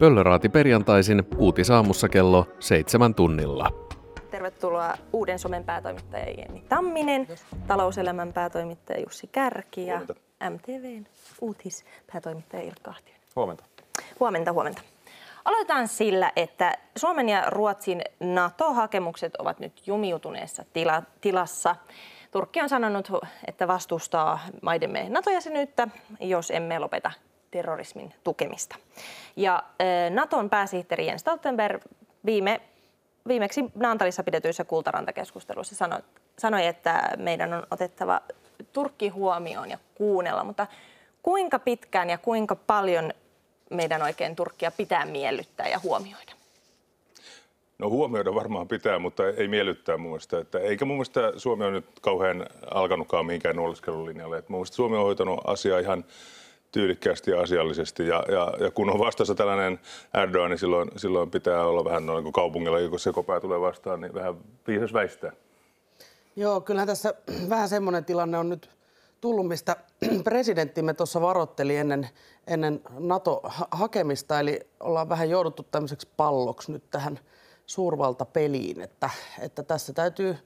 Pöllöraati perjantaisin uutisaamussa kello seitsemän tunnilla. Tervetuloa uuden somen päätoimittaja Jenni Tamminen, talouselämän päätoimittaja Jussi Kärki ja Huomenta. MTVn uutispäätoimittaja Ilkka Ahtinen. Huomenta. Huomenta, huomenta. Aloitetaan sillä, että Suomen ja Ruotsin NATO-hakemukset ovat nyt jumiutuneessa tila- tilassa. Turkki on sanonut, että vastustaa maidemme NATO-jäsenyyttä, jos emme lopeta terrorismin tukemista. Ja Naton pääsihteeri Jens Stoltenberg viime, viimeksi Naantalissa pidetyissä kultarantakeskusteluissa sanoi, sanoi, että meidän on otettava Turkki huomioon ja kuunnella, mutta kuinka pitkään ja kuinka paljon meidän oikein Turkkia pitää miellyttää ja huomioida? No huomioida varmaan pitää, mutta ei miellyttää mun mielestä. Että, eikä mun mielestä Suomi on nyt kauhean alkanutkaan mihinkään nuoliskelulinjalle. Mun mielestä Suomi on hoitanut asiaa ihan tyylikkäästi ja asiallisesti. Ja, ja, ja kun on vastassa tällainen Erdogan, niin silloin, silloin pitää olla vähän noin kuin kaupungilla, kun se kopää tulee vastaan, niin vähän viisas väistää. Joo, kyllähän tässä vähän semmoinen tilanne on nyt tullut, mistä presidenttimme tuossa varoitteli ennen, ennen NATO-hakemista. Eli ollaan vähän jouduttu tämmöiseksi palloksi nyt tähän suurvaltapeliin, että, että tässä täytyy,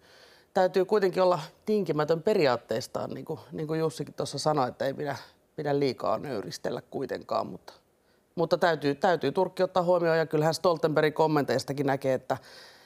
täytyy kuitenkin olla tinkimätön periaatteistaan, niin kuin, niin kuin Jussikin tuossa sanoi, että ei pidä, pidä liikaa nöyristellä kuitenkaan, mutta, mutta täytyy, täytyy Turkki ottaa huomioon ja kyllähän Stoltenbergin kommenteistakin näkee, että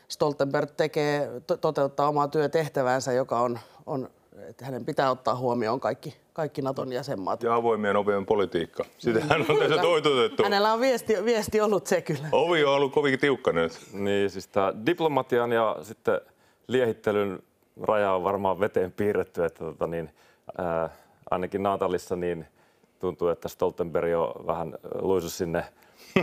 Stoltenberg tekee, to, toteuttaa omaa työtehtäväänsä, joka on, on, että hänen pitää ottaa huomioon kaikki, kaikki Naton jäsenmaat. Ja avoimien ovien politiikka. Sitähän on tässä toitotettu. Hänellä on viesti, viesti ollut se kyllä. Ovi on ollut kovin tiukka nyt. Niin, siis tämä diplomatian ja sitten liehittelyn raja on varmaan veteen piirretty, että tota niin, ää, ainakin Natalissa niin tuntuu, että Stoltenberg on vähän luisu sinne,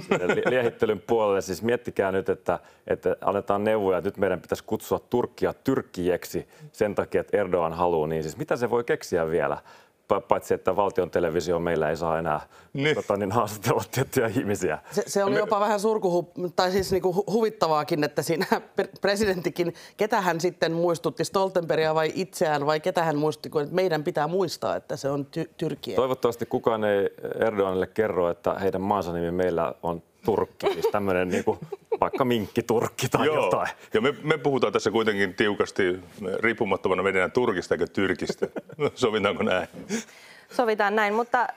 sinne li- liehittelyn puolelle. Siis miettikää nyt, että, että annetaan neuvoja, että nyt meidän pitäisi kutsua Turkkia tyrkkieksi sen takia, että Erdogan haluaa, niin siis mitä se voi keksiä vielä? Pa- Paitsi, että valtion televisio meillä ei saa enää Niin. tota, niin haastatella tiettyjä ihmisiä. Se, se oli jopa vähän surkuhu, tai siis niinku hu- huvittavaakin, että siinä pre- presidenttikin, ketä hän sitten muistutti, Stoltenbergia vai itseään, vai ketä hän muistutti, kun että meidän pitää muistaa, että se on ty- Tyrkiä. Toivottavasti kukaan ei Erdoganille kerro, että heidän maansa nimi meillä on Turkki, siis tämmöinen niinku, vaikka minkki-Turkki tai Joo, jotain. ja me, me puhutaan tässä kuitenkin tiukasti riippumattomana meidän Turkista eikä Tyrkistä. Sovitaanko näin? Sovitaan näin, mutta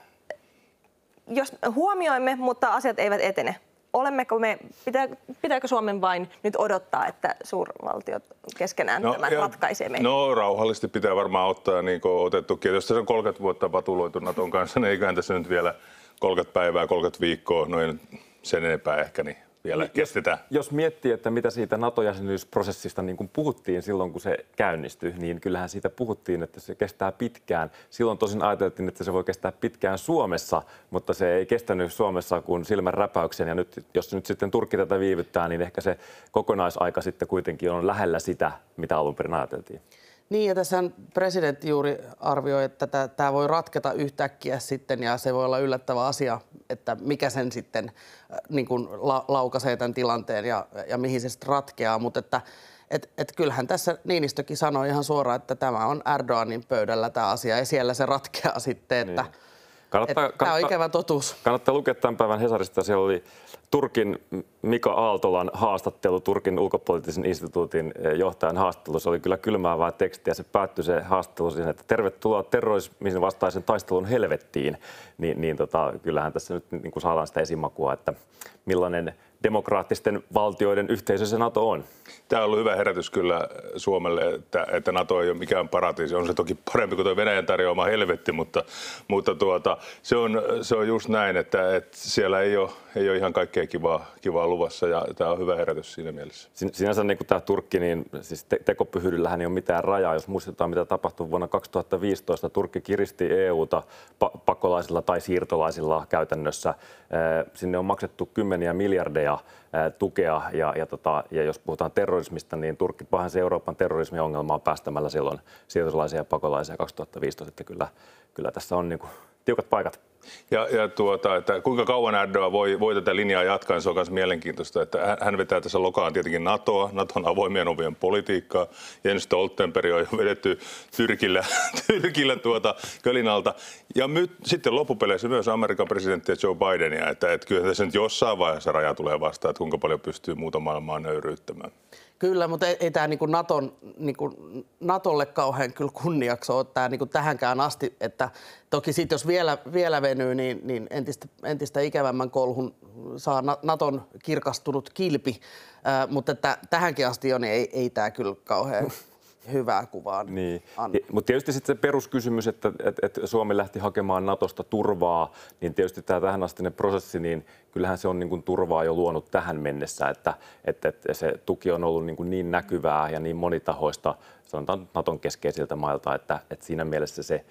jos huomioimme, mutta asiat eivät etene, olemmeko me, pitää, pitääkö Suomen vain nyt odottaa, että suurvaltiot keskenään no, tämän ja- ratkaisee meidän? No rauhallisesti pitää varmaan ottaa niin kuin otettukin. Jos tässä on 30 vuotta patuloitu Naton kanssa, niin eiköhän tässä nyt vielä 30 päivää, 30 viikkoa, noin sen enempää ehkä, niin vielä Jos- kestetään. Jos miettii, että mitä siitä NATO-jäsenyysprosessista niin kuin puhuttiin silloin, kun se käynnistyi, niin kyllähän siitä puhuttiin, että se kestää pitkään. Silloin tosin ajateltiin, että se voi kestää pitkään Suomessa, mutta se ei kestänyt Suomessa kuin silmän räpäyksen. Ja nyt, jos nyt sitten Turkki tätä viivyttää, niin ehkä se kokonaisaika sitten kuitenkin on lähellä sitä, mitä alun perin ajateltiin. Niin, ja tässä presidentti juuri arvioi, että tämä voi ratketa yhtäkkiä sitten, ja se voi olla yllättävä asia, että mikä sen sitten äh, niin kuin la, laukaisee tämän tilanteen ja, ja mihin se sitten ratkeaa. Mutta että et, et kyllähän tässä Niinistökin sanoi ihan suoraan, että tämä on Erdoganin pöydällä tämä asia, ja siellä se ratkeaa sitten, että Niin. Kannattaa, tämä on ikävä totuus. Kannattaa lukea tämän päivän Hesarista. Siellä oli Turkin Mika Aaltolan haastattelu, Turkin ulkopoliittisen instituutin eh, johtajan haastattelu. Se oli kyllä kylmäävää tekstiä. Se päättyi se haastattelu siihen, että tervetuloa terrorismin vastaisen taistelun helvettiin. Niin, niin tota, kyllähän tässä nyt niin kuin saadaan sitä esimakua, että millainen demokraattisten valtioiden yhteisö se NATO on. Tämä on ollut hyvä herätys kyllä Suomelle, että, että NATO ei ole mikään paratiisi. On se toki parempi kuin tuo Venäjän tarjoama helvetti, mutta, mutta tuota, se, on, se on just näin, että, että siellä ei ole, ei ole ihan kaikkea kivaa, kivaa luvassa ja tämä on hyvä herätys siinä mielessä. Sin- Sinänsä niin kuin tämä Turkki, niin siis te- tekopyhyydyllähän ei ole mitään rajaa. Jos muistetaan, mitä tapahtui vuonna 2015, Turkki kiristi EUta pa- pakolaisilla tai siirtolaisilla käytännössä. Sinne on maksettu kymmeniä miljardeja eh, tukea. Ja, ja, tota, ja jos puhutaan terrorismista, niin Turkki pahensi Euroopan terrorismiongelmaa päästämällä silloin siirtolaisia ja pakolaisia 2015, että kyllä, kyllä tässä on niin kuin tiukat paikat. Ja, ja tuota, että kuinka kauan Erdogan voi, voi tätä linjaa jatkaa, niin se on myös mielenkiintoista. Että hän vetää tässä lokaan tietenkin NATOa, NATOn avoimien ovien politiikkaa. Jens Stoltenberg on jo vedetty Tyrkillä, Tyrkillä tuota Kölinalta. Ja my, sitten loppupeleissä myös Amerikan presidenttiä Joe Bidenia, että, että kyllä tässä nyt jossain vaiheessa raja tulee vastaan, että kuinka paljon pystyy muuta maailmaa nöyryyttämään. Kyllä, mutta ei, ei tämä niinku Naton, niinku Natolle kauhean kyllä kunniaksi ole tämä niinku tähänkään asti. Että toki sitten jos vielä, vielä venyy, niin, niin entistä, entistä ikävämmän kolhun saa Naton kirkastunut kilpi. Äh, mutta että tähänkin asti on, niin ei, ei tämä kyllä kauhean hyvää kuvaa. Niin. Mutta tietysti sitten se peruskysymys, että, että, että Suomi lähti hakemaan Natosta turvaa, niin tietysti tämä tähänastinen prosessi, niin kyllähän se on niin kuin turvaa jo luonut tähän mennessä, että, että, että se tuki on ollut niin, kuin niin näkyvää ja niin monitahoista, sanotaan Naton keskeisiltä mailta, että, että siinä mielessä se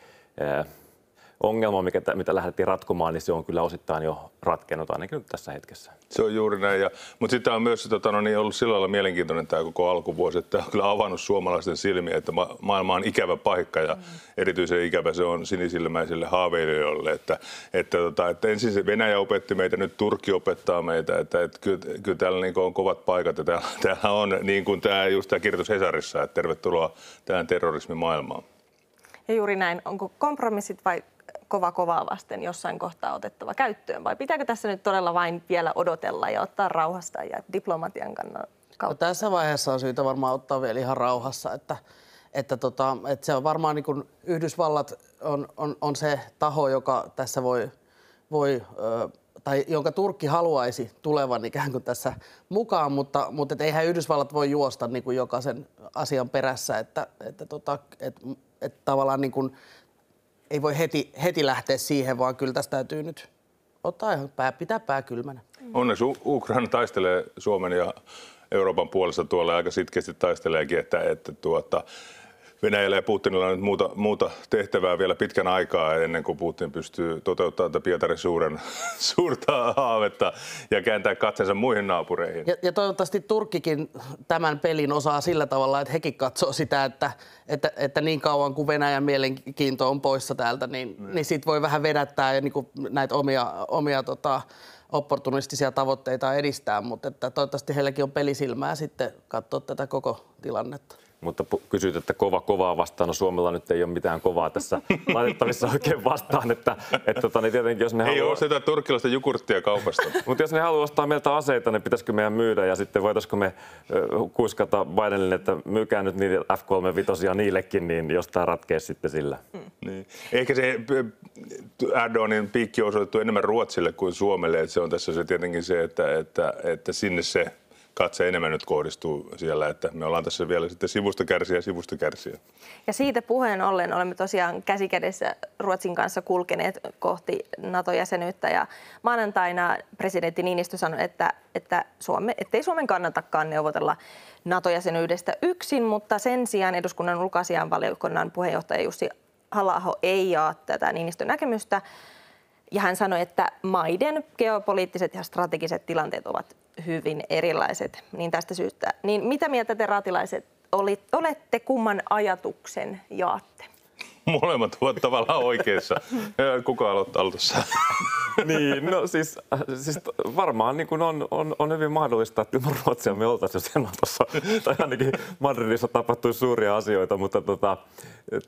ongelma, mikä, mitä lähdettiin ratkomaan, niin se on kyllä osittain jo ratkennut ainakin nyt tässä hetkessä. Se on juuri näin. Ja, mutta sitten on myös tota, no niin, ollut sillä lailla mielenkiintoinen tämä koko alkuvuosi, että tämä on kyllä avannut suomalaisten silmiä, että ma- maailma on ikävä paikka ja mm. erityisen ikävä se on sinisilmäisille haaveilijoille. Että, että, tota, että ensin se Venäjä opetti meitä, nyt Turkki opettaa meitä, että, että kyllä, kyllä täällä niin on kovat paikat ja täällä, täällä on niin kuin tämä just tämä kirjoitus Hesarissa, että tervetuloa tähän terrorismimaailmaan. Ja juuri näin. Onko kompromissit vai kova kovaa vasten jossain kohtaa otettava käyttöön? Vai pitääkö tässä nyt todella vain vielä odotella ja ottaa rauhasta ja diplomatian kannalta? No, tässä vaiheessa on syytä varmaan ottaa vielä ihan rauhassa, että, että, tota, että se on varmaan niin kuin Yhdysvallat on, on, on se taho, joka tässä voi, voi tai jonka Turkki haluaisi tulevan ikään kuin tässä mukaan, mutta, mutta et eihän Yhdysvallat voi juosta niin kuin jokaisen asian perässä, että, että, tota, että, että tavallaan niin kuin ei voi heti, heti lähteä siihen, vaan kyllä tästä täytyy nyt ottaa ihan pää, pitää pää kylmänä. Onneksi Ukraina taistelee Suomen ja Euroopan puolesta tuolla aika sitkeästi taisteleekin, että, että tuota, Venäjällä ja Putinilla on nyt muuta, muuta tehtävää vielä pitkän aikaa ennen kuin Putin pystyy toteuttamaan tätä Pietarin suuren, suurta haavetta ja kääntää katseensa muihin naapureihin. Ja, ja toivottavasti Turkkikin tämän pelin osaa sillä tavalla, että hekin katsoo sitä, että, että, että niin kauan kuin Venäjän mielenkiinto on poissa täältä, niin, mm. niin sit voi vähän vedättää ja niin kuin näitä omia, omia tota, opportunistisia tavoitteita edistää, mutta että toivottavasti heilläkin on pelisilmää sitten katsoa tätä koko tilannetta. Mutta kysyt, että kova kovaa vastaan. No Suomella nyt ei ole mitään kovaa tässä laitettavissa oikein vastaan. Että, että tota, niin tietenkin, jos ne ei haluaa... ole sitä turkkilaista jukurttia kaupasta. Mutta jos ne haluaa ostaa meiltä aseita, niin pitäisikö meidän myydä ja sitten voitaisiko me kuiskata Bidenille, että myykää nyt niitä F-35 niillekin, niin jos tämä ratkeaa sitten sillä. Mm. Niin. Ehkä se Erdoganin piikki on osoitettu enemmän Ruotsille kuin Suomelle. Että se on tässä se tietenkin se, että, että, että sinne se katse enemmän nyt kohdistuu siellä, että me ollaan tässä vielä sitten sivusta kärsiä sivusta kärsiä. Ja siitä puheen ollen olemme tosiaan käsikädessä Ruotsin kanssa kulkeneet kohti NATO-jäsenyyttä ja maanantaina presidentti Niinistö sanoi, että, että Suome, ettei Suomen kannatakaan neuvotella NATO-jäsenyydestä yksin, mutta sen sijaan eduskunnan ulkoasian valiokunnan puheenjohtaja Jussi halla ei jaa tätä Niinistön näkemystä. Ja hän sanoi, että maiden geopoliittiset ja strategiset tilanteet ovat hyvin erilaiset. Niin tästä syystä, niin mitä mieltä te raatilaiset oli, olette, kumman ajatuksen jaatte? Molemmat ovat tavallaan oikeassa. Kuka aloittaa aloitussa? niin, no siis, siis varmaan niin kuin on, on, on, hyvin mahdollista, että ilman Ruotsia me oltaisiin jo Natossa. tai ainakin Madridissa tapahtui suuria asioita, mutta tota,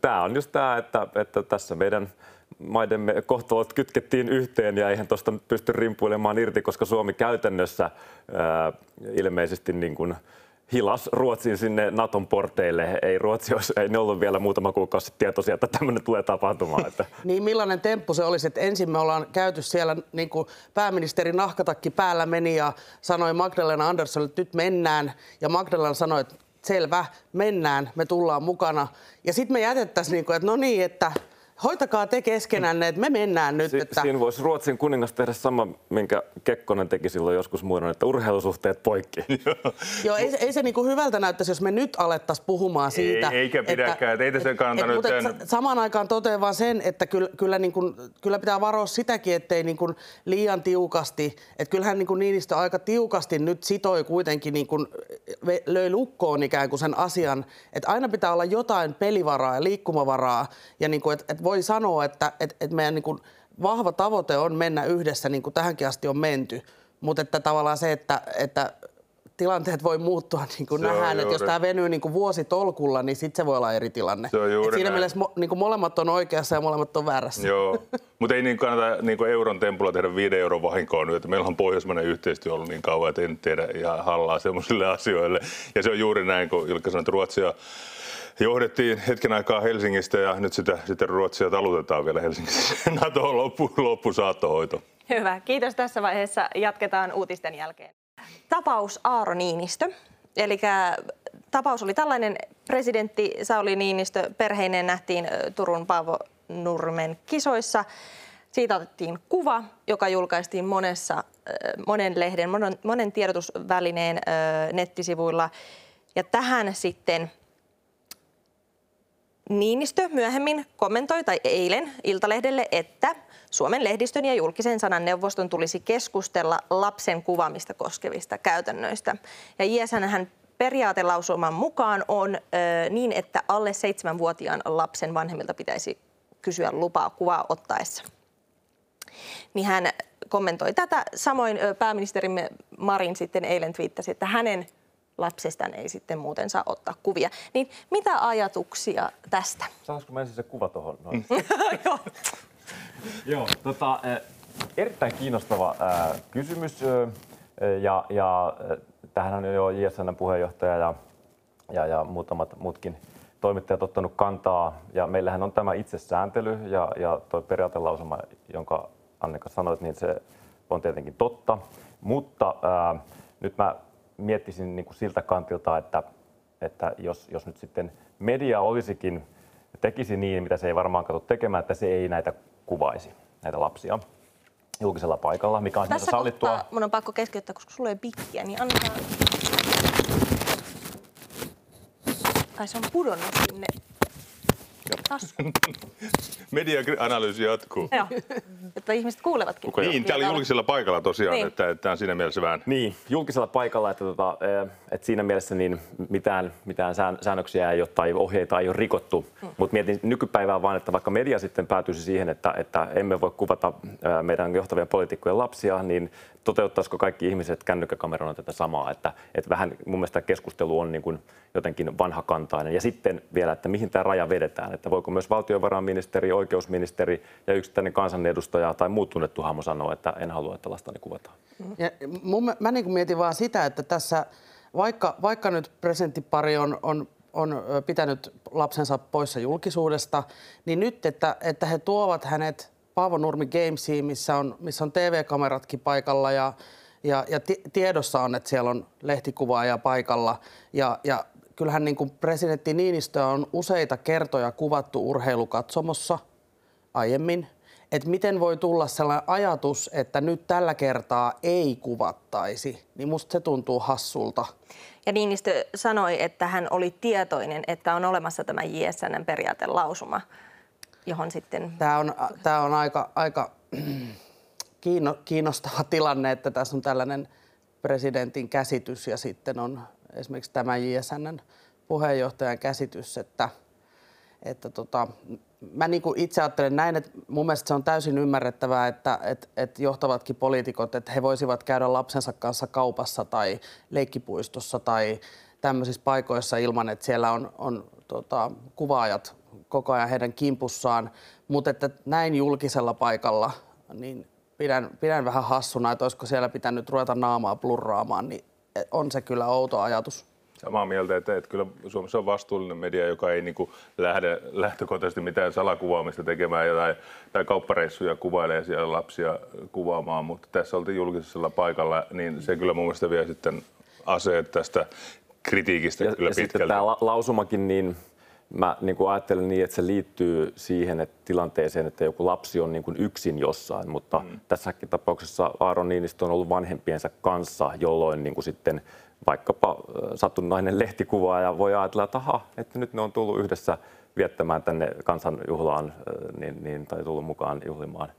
tämä on just tämä, että, että tässä meidän maidemme kohtalot kytkettiin yhteen ja eihän tuosta pysty rimpuilemaan irti, koska Suomi käytännössä ää, ilmeisesti niin kuin hilas Ruotsin sinne Naton porteille. Ei Ruotsi olisi, ei ne ollut vielä muutama kuukausi tietoisia, että tämmöinen tulee tapahtumaan. Että. niin millainen temppu se olisi, että ensin me ollaan käyty siellä, niin kuin pääministeri nahkatakki päällä meni ja sanoi Magdalena Anderssonille, että nyt mennään. Ja Magdalena sanoi, että selvä, mennään, me tullaan mukana. Ja sitten me jätettäisiin, että no niin, että hoitakaa te keskenänne, että me mennään nyt. Si- että... Siinä voisi Ruotsin kuningas tehdä sama, minkä Kekkonen teki silloin joskus muinoin, että urheilusuhteet poikki. Joo, ei, ei se niinku hyvältä näyttäisi, jos me nyt alettaisiin puhumaan siitä. Ei, eikä pidäkään, että, ei tässä kannata nyt... Mutta samaan aikaan totean vaan sen, että kyllä, kyllä, niin kuin, kyllä pitää varoa sitäkin, ettei niin kuin liian tiukasti, että kyllähän niin kuin Niinistö aika tiukasti nyt sitoi kuitenkin, niin kuin, löi lukkoon ikään kuin sen asian, että aina pitää olla jotain pelivaraa ja liikkumavaraa, ja niin kuin, että, että voi sanoa, että, että, että meidän niin kuin vahva tavoite on mennä yhdessä, niin kuin tähänkin asti on menty. Mutta että tavallaan se, että, että tilanteet voi muuttua, niin kuin Se nähdään, että jos tämä venyy niin kuin vuositolkulla, niin sitten se voi olla eri tilanne. Se on juuri Et siinä näin. mielessä mo, niin kuin molemmat on oikeassa ja molemmat on väärässä. Joo, mutta ei niin kannata niin kuin euron tempulla tehdä viiden euron vahinkoa nyt. Että meillä on pohjoismainen yhteistyö ollut niin kauan, että ei nyt tehdä ihan hallaa semmoisille asioille. Ja se on juuri näin, kun Ilkka sanoi, että Ruotsia johdettiin hetken aikaa Helsingistä ja nyt sitä sitten Ruotsia talutetaan vielä Helsingissä. NATO on loppu, loppu saattohoito. Hyvä, kiitos tässä vaiheessa. Jatketaan uutisten jälkeen. Tapaus Aaro Niinistö. Eli tapaus oli tällainen, presidentti Sauli Niinistö perheineen nähtiin Turun Paavo Nurmen kisoissa. Siitä otettiin kuva, joka julkaistiin monessa, monen lehden, monen, monen tiedotusvälineen nettisivuilla. Ja tähän sitten Niinistö myöhemmin kommentoi, tai eilen Iltalehdelle, että Suomen lehdistön ja julkisen sanan neuvoston tulisi keskustella lapsen kuvaamista koskevista käytännöistä. Ja JSN periaatelausuman mukaan on ö, niin, että alle seitsemänvuotiaan lapsen vanhemmilta pitäisi kysyä lupaa kuvaa ottaessa. Niin hän kommentoi tätä. Samoin pääministerimme Marin sitten eilen twiittasi, että hänen lapsestaan ei sitten muuten saa ottaa kuvia. Niin mitä ajatuksia tästä? Saanko mä ensin se kuva tuohon? Noin. Joo. Joo, tota, eh, erittäin kiinnostava eh, kysymys. eh, Ja, ja tähän on jo JSN puheenjohtaja ja, ja, ja muutamat muutkin toimittajat ottanut kantaa. Ja meillähän on tämä itsesääntely ja, ja tuo periaatelausuma, jonka Annika sanoit, niin se on tietenkin totta. Mutta ää, nyt mä miettisin niin kuin siltä kantilta, että, että jos, jos nyt sitten media olisikin tekisi niin, mitä se ei varmaan kato tekemään, että se ei näitä kuvaisi, näitä lapsia julkisella paikalla, mikä on Tässä sallittua. kohtaa mun on pakko keskeyttää, koska sulla ei pikkiä, niin annetaan... Ai se on pudonnut sinne. Media-analyysi jatkuu. Joo, että ihmiset kuulevatkin. Niin, tämä oli julkisella paikalla tosiaan, Niin. että tämä on siinä mielessä vähän Niin, julkisella paikalla, että, tota, eh, että siinä mielessä niin mitään, mitään sään- säännöksiä ei ole tai ohjeita ei ole rikottu. Mm. Mutta mietin nykypäivää vaan, että vaikka media sitten päätyisi siihen, että, että emme voi kuvata eh, meidän johtavien poliitikkojen lapsia, niin toteuttaisiko kaikki ihmiset kännykkäkamerana tätä samaa? Että, että vähän mun mielestä keskustelu on niin kuin jotenkin vanhakantainen. Ja sitten vielä, että mihin tämä raja vedetään, että voiko myös valtiovarainministeri, oikeusministeri ja yksittäinen kansanedustaja tai muut tunnettu hahmo sanoa, että en halua, että lastani kuvataan. Ja mun, mä- niin mietin vaan sitä, että tässä, vaikka, vaikka nyt presidenttipari on, on, on pitänyt lapsensa poissa julkisuudesta, niin nyt, että, että he tuovat hänet Paavo Nurmi Gamesiin, missä on, missä on TV-kameratkin paikalla ja, ja, ja ti- tiedossa on, että siellä on lehtikuvaaja paikalla. Ja, ja kyllähän niin kuin presidentti Niinistö on useita kertoja kuvattu urheilukatsomossa aiemmin, että miten voi tulla sellainen ajatus, että nyt tällä kertaa ei kuvattaisi, niin musta se tuntuu hassulta. Ja Niinistö sanoi, että hän oli tietoinen, että on olemassa tämä JSNn periaatelausuma, johon sitten... Tämä on, tämä on aika, aika kiinno, kiinnostava tilanne, että tässä on tällainen presidentin käsitys ja sitten on esimerkiksi tämä JSNn puheenjohtajan käsitys, että, että tota, mä niin kuin itse ajattelen näin, että mun mielestä se on täysin ymmärrettävää, että, että, että johtavatkin poliitikot, että he voisivat käydä lapsensa kanssa kaupassa tai leikkipuistossa tai tämmöisissä paikoissa ilman, että siellä on, on tota, kuvaajat koko ajan heidän kimpussaan, mutta että näin julkisella paikalla, niin pidän, pidän vähän hassuna, että olisiko siellä pitänyt ruveta naamaa blurraamaan, niin on se kyllä outo ajatus. Samaa mieltä, että, että kyllä Suomessa on vastuullinen media, joka ei niin kuin lähde lähtökohtaisesti mitään salakuvaamista tekemään ja tai, kauppareissuja kuvailee siellä lapsia kuvaamaan, mutta tässä oltiin julkisella paikalla, niin se kyllä mun mielestä vie sitten aseet tästä kritiikistä Ja, kyllä ja sitten pitkälti. tämä la- lausumakin, niin mä niin kuin ajattelen niin, että se liittyy siihen että tilanteeseen, että joku lapsi on niin kuin yksin jossain, mutta mm. tässäkin tapauksessa Aaron Niinistö on ollut vanhempiensa kanssa, jolloin niin kuin sitten vaikkapa satunnainen lehtikuva ja voi ajatella, että aha, että nyt ne on tullut yhdessä viettämään tänne kansanjuhlaan niin, niin, tai tullut mukaan juhlimaan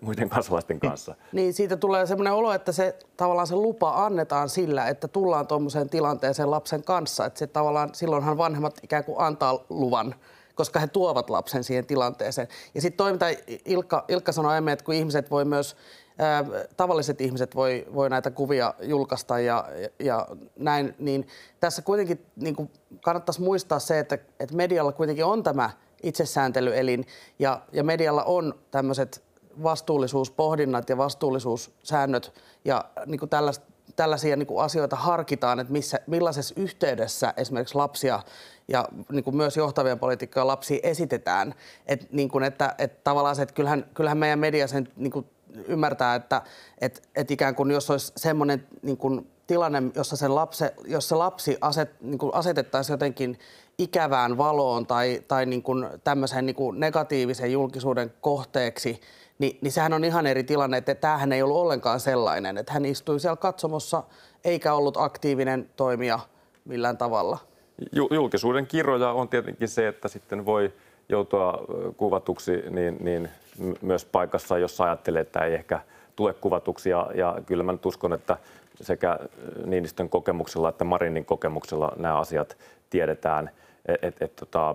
muiden kansalaisten kanssa. Niin siitä tulee semmoinen olo, että se tavallaan se lupa annetaan sillä, että tullaan tuommoiseen tilanteeseen lapsen kanssa. Että se tavallaan, silloinhan vanhemmat ikään kuin antaa luvan koska he tuovat lapsen siihen tilanteeseen. Ja sitten toi, mitä Ilkka, Ilkka sanoi aiemmin, että kun ihmiset voi myös ää, tavalliset ihmiset voi, voi näitä kuvia julkaista ja, ja, ja näin, niin tässä kuitenkin niin kuin kannattaisi muistaa se, että, että medialla kuitenkin on tämä itsesääntelyelin ja, ja medialla on tämmöiset vastuullisuuspohdinnat ja vastuullisuussäännöt ja niin kuin tällaista tällaisia niin kuin asioita harkitaan, että missä, millaisessa yhteydessä esimerkiksi lapsia ja niin kuin myös johtavia poliitikkoja lapsia esitetään. Et, niin kuin, että, että tavallaan se, että kyllähän, kyllähän meidän media sen niin kuin ymmärtää, että että että ikään kuin jos olisi semmoinen niin kuin tilanne, jossa se, lapse, jos se lapsi aset, niin kuin asetettaisiin jotenkin ikävään valoon tai, tai niin kuin tämmöisen niin kuin negatiivisen julkisuuden kohteeksi, niin, niin sehän on ihan eri tilanne, että tämähän ei ollut ollenkaan sellainen, että hän istui siellä katsomossa eikä ollut aktiivinen toimija millään tavalla. Julkisuuden kirjoja on tietenkin se, että sitten voi joutua kuvatuksi niin, niin myös paikassa, jos ajattelee, että ei ehkä tule kuvatuksi. Ja, ja kyllä mä nyt uskon, että sekä Niinistön kokemuksella että Marinin kokemuksella nämä asiat tiedetään. Et, et, et, tota,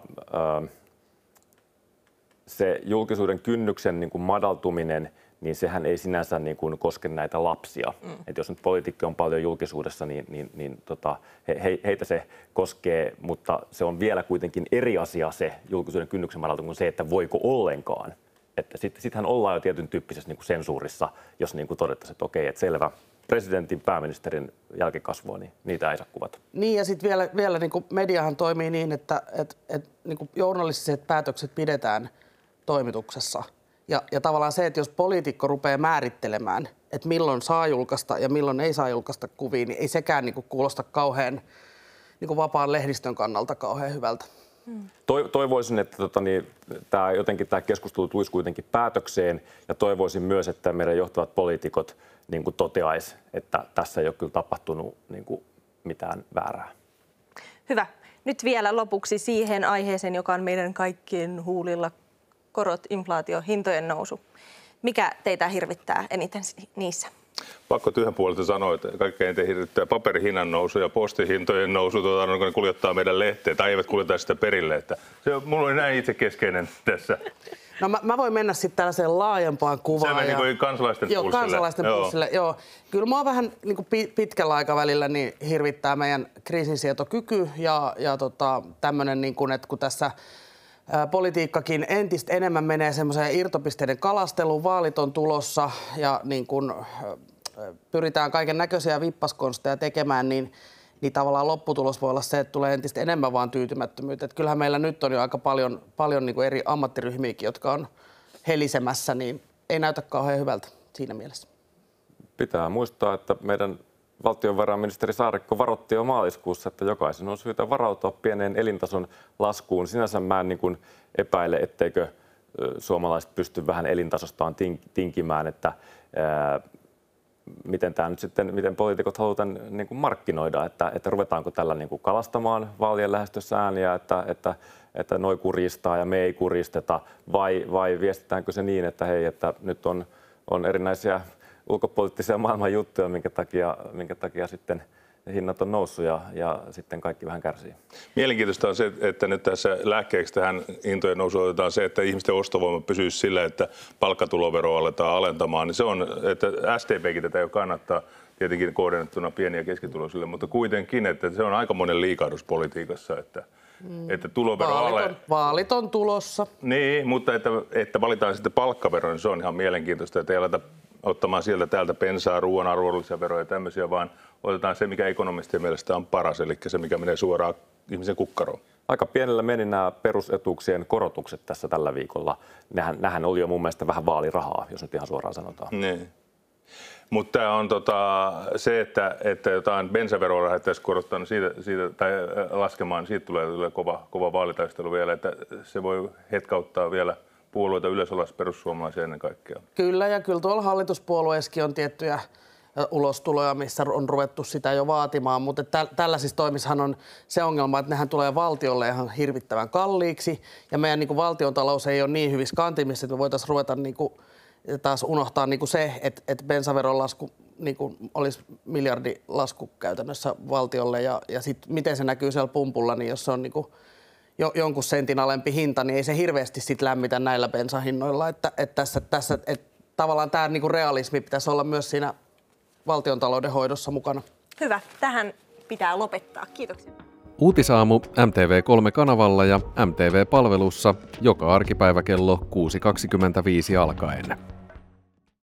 se julkisuuden kynnyksen niin kuin madaltuminen, niin sehän ei sinänsä niin kuin koske näitä lapsia. Mm. Et jos nyt poliitikko on paljon julkisuudessa, niin, niin, niin tota, he, he, heitä se koskee, mutta se on vielä kuitenkin eri asia se julkisuuden kynnyksen madaltuminen kuin se, että voiko ollenkaan. Että sitten sittenhän ollaan jo tietyn tyyppisessä niin kuin sensuurissa, jos niin kuin todettaisiin, että okei, että selvä, presidentin, pääministerin jälkikasvua, niin niitä ei saa kuvata. Niin ja sitten vielä, vielä niin kuin mediahan toimii niin, että et, et, niin kuin journalistiset päätökset pidetään – toimituksessa. Ja, ja tavallaan se, että jos poliitikko rupeaa määrittelemään, että milloin saa julkaista ja milloin ei saa julkaista kuvia, niin ei sekään niin kuin kuulosta kauhean niin kuin vapaan lehdistön kannalta kauhean hyvältä. Toivoisin, että tota, niin, tämä, jotenkin tämä keskustelu tulisi kuitenkin päätökseen ja toivoisin myös, että meidän johtavat poliitikot niin kuin toteaisi, että tässä ei ole kyllä tapahtunut niin kuin mitään väärää. Hyvä. Nyt vielä lopuksi siihen aiheeseen, joka on meidän kaikkien huulilla korot, inflaatio, hintojen nousu. Mikä teitä hirvittää eniten niissä? Pakko tyhjän puolelta sanoa, että kaikkein eniten hirvittää paperihinnan nousu ja postihintojen nousu, tuota, kun ne kuljettaa meidän lehteä tai eivät kuljeta sitä perille. Että se on, mulla oli näin itse keskeinen tässä. No mä, mä voin mennä sitten tällaiseen laajempaan kuvaan. Se meni ja... kansalaisten joo, pulssille. kansalaisten joo. pulssille. Joo. Kyllä mua vähän niin kuin pitkällä aikavälillä niin hirvittää meidän kriisinsietokyky ja, ja tota, tämmöinen, niin kuin, että kun tässä politiikkakin entistä enemmän menee semmoiseen irtopisteiden kalasteluun. Vaalit on tulossa ja niin kun pyritään kaiken näköisiä vippaskonsteja tekemään, niin, niin tavallaan lopputulos voi olla se, että tulee entistä enemmän vaan tyytymättömyyttä. Et kyllähän meillä nyt on jo aika paljon, paljon niin kuin eri ammattiryhmiäkin, jotka on helisemässä, niin ei näytä kauhean hyvältä siinä mielessä. Pitää muistaa, että meidän valtiovarainministeri Saarikko varoitti jo maaliskuussa, että jokaisen on syytä varautua pieneen elintason laskuun. Sinänsä mä en niin kuin epäile, etteikö suomalaiset pysty vähän elintasostaan tinkimään, että ää, miten tämä nyt sitten, miten poliitikot halutaan niin kuin markkinoida, että, että ruvetaanko tällä niin kuin kalastamaan vaalien lähestyessä ääniä, että, että, että noi kuristaa ja me ei kuristeta, vai, vai viestitäänkö se niin, että hei, että nyt on, on erinäisiä ulkopoliittisia maailman juttuja, minkä takia, minkä takia sitten hinnat on noussut ja, ja sitten kaikki vähän kärsii. Mielenkiintoista on se, että nyt tässä lääkkeeksi tähän hintojen nousuun otetaan se, että ihmisten ostovoima pysyisi sillä, että palkkatuloveroa aletaan alentamaan. Niin se on, että STPkin tätä jo kannattaa tietenkin kohdennettuna pieni- ja keskituloisille, mutta kuitenkin, että se on aikamoinen liikahdus politiikassa, että, mm. että tulovero vaalit on, ale... vaalit on tulossa. Niin, mutta että, että valitaan sitten palkkavero, niin se on ihan mielenkiintoista, että ei aleta ottamaan sieltä täältä pensaa, ruoan arvonlisäveroja ja tämmöisiä, vaan otetaan se, mikä ekonomistien mielestä on paras, eli se, mikä menee suoraan ihmisen kukkaroon. Aika pienellä meni nämä perusetuuksien korotukset tässä tällä viikolla. Nehän, nehän oli jo mun mielestä vähän vaalirahaa, jos nyt ihan suoraan sanotaan. Niin. Mutta tämä on tota, se, että, että jotain bensaveroa lähdettäisiin korottamaan siitä, siitä, tai laskemaan, siitä tulee, tulee kova, kova vaalitaistelu vielä, että se voi hetkauttaa vielä – puolueita yleisolais perussuomalaisia ennen kaikkea. Kyllä, ja kyllä tuolla hallituspuolueessakin on tiettyjä ulostuloja, missä on ruvettu sitä jo vaatimaan, mutta tä- tällaisissa toimissahan on se ongelma, että nehän tulee valtiolle ihan hirvittävän kalliiksi, ja meidän niin valtiontalous ei ole niin hyvissä kantimissa, että me voitaisiin ruveta niin kuin, taas unohtaa niin kuin se, että, että bensaveron lasku niin kuin olisi miljardilasku käytännössä valtiolle, ja, ja sitten miten se näkyy siellä pumpulla, niin jos se on niin kuin jo, jonkun sentin alempi hinta, niin ei se hirveästi sit lämmitä näillä bensahinnoilla. Että, että tässä, tässä että tavallaan tämä niinku realismi pitäisi olla myös siinä valtiontalouden hoidossa mukana. Hyvä, tähän pitää lopettaa. Kiitoksia. Uutisaamu MTV3-kanavalla ja MTV-palvelussa joka arkipäivä kello 6.25 alkaen.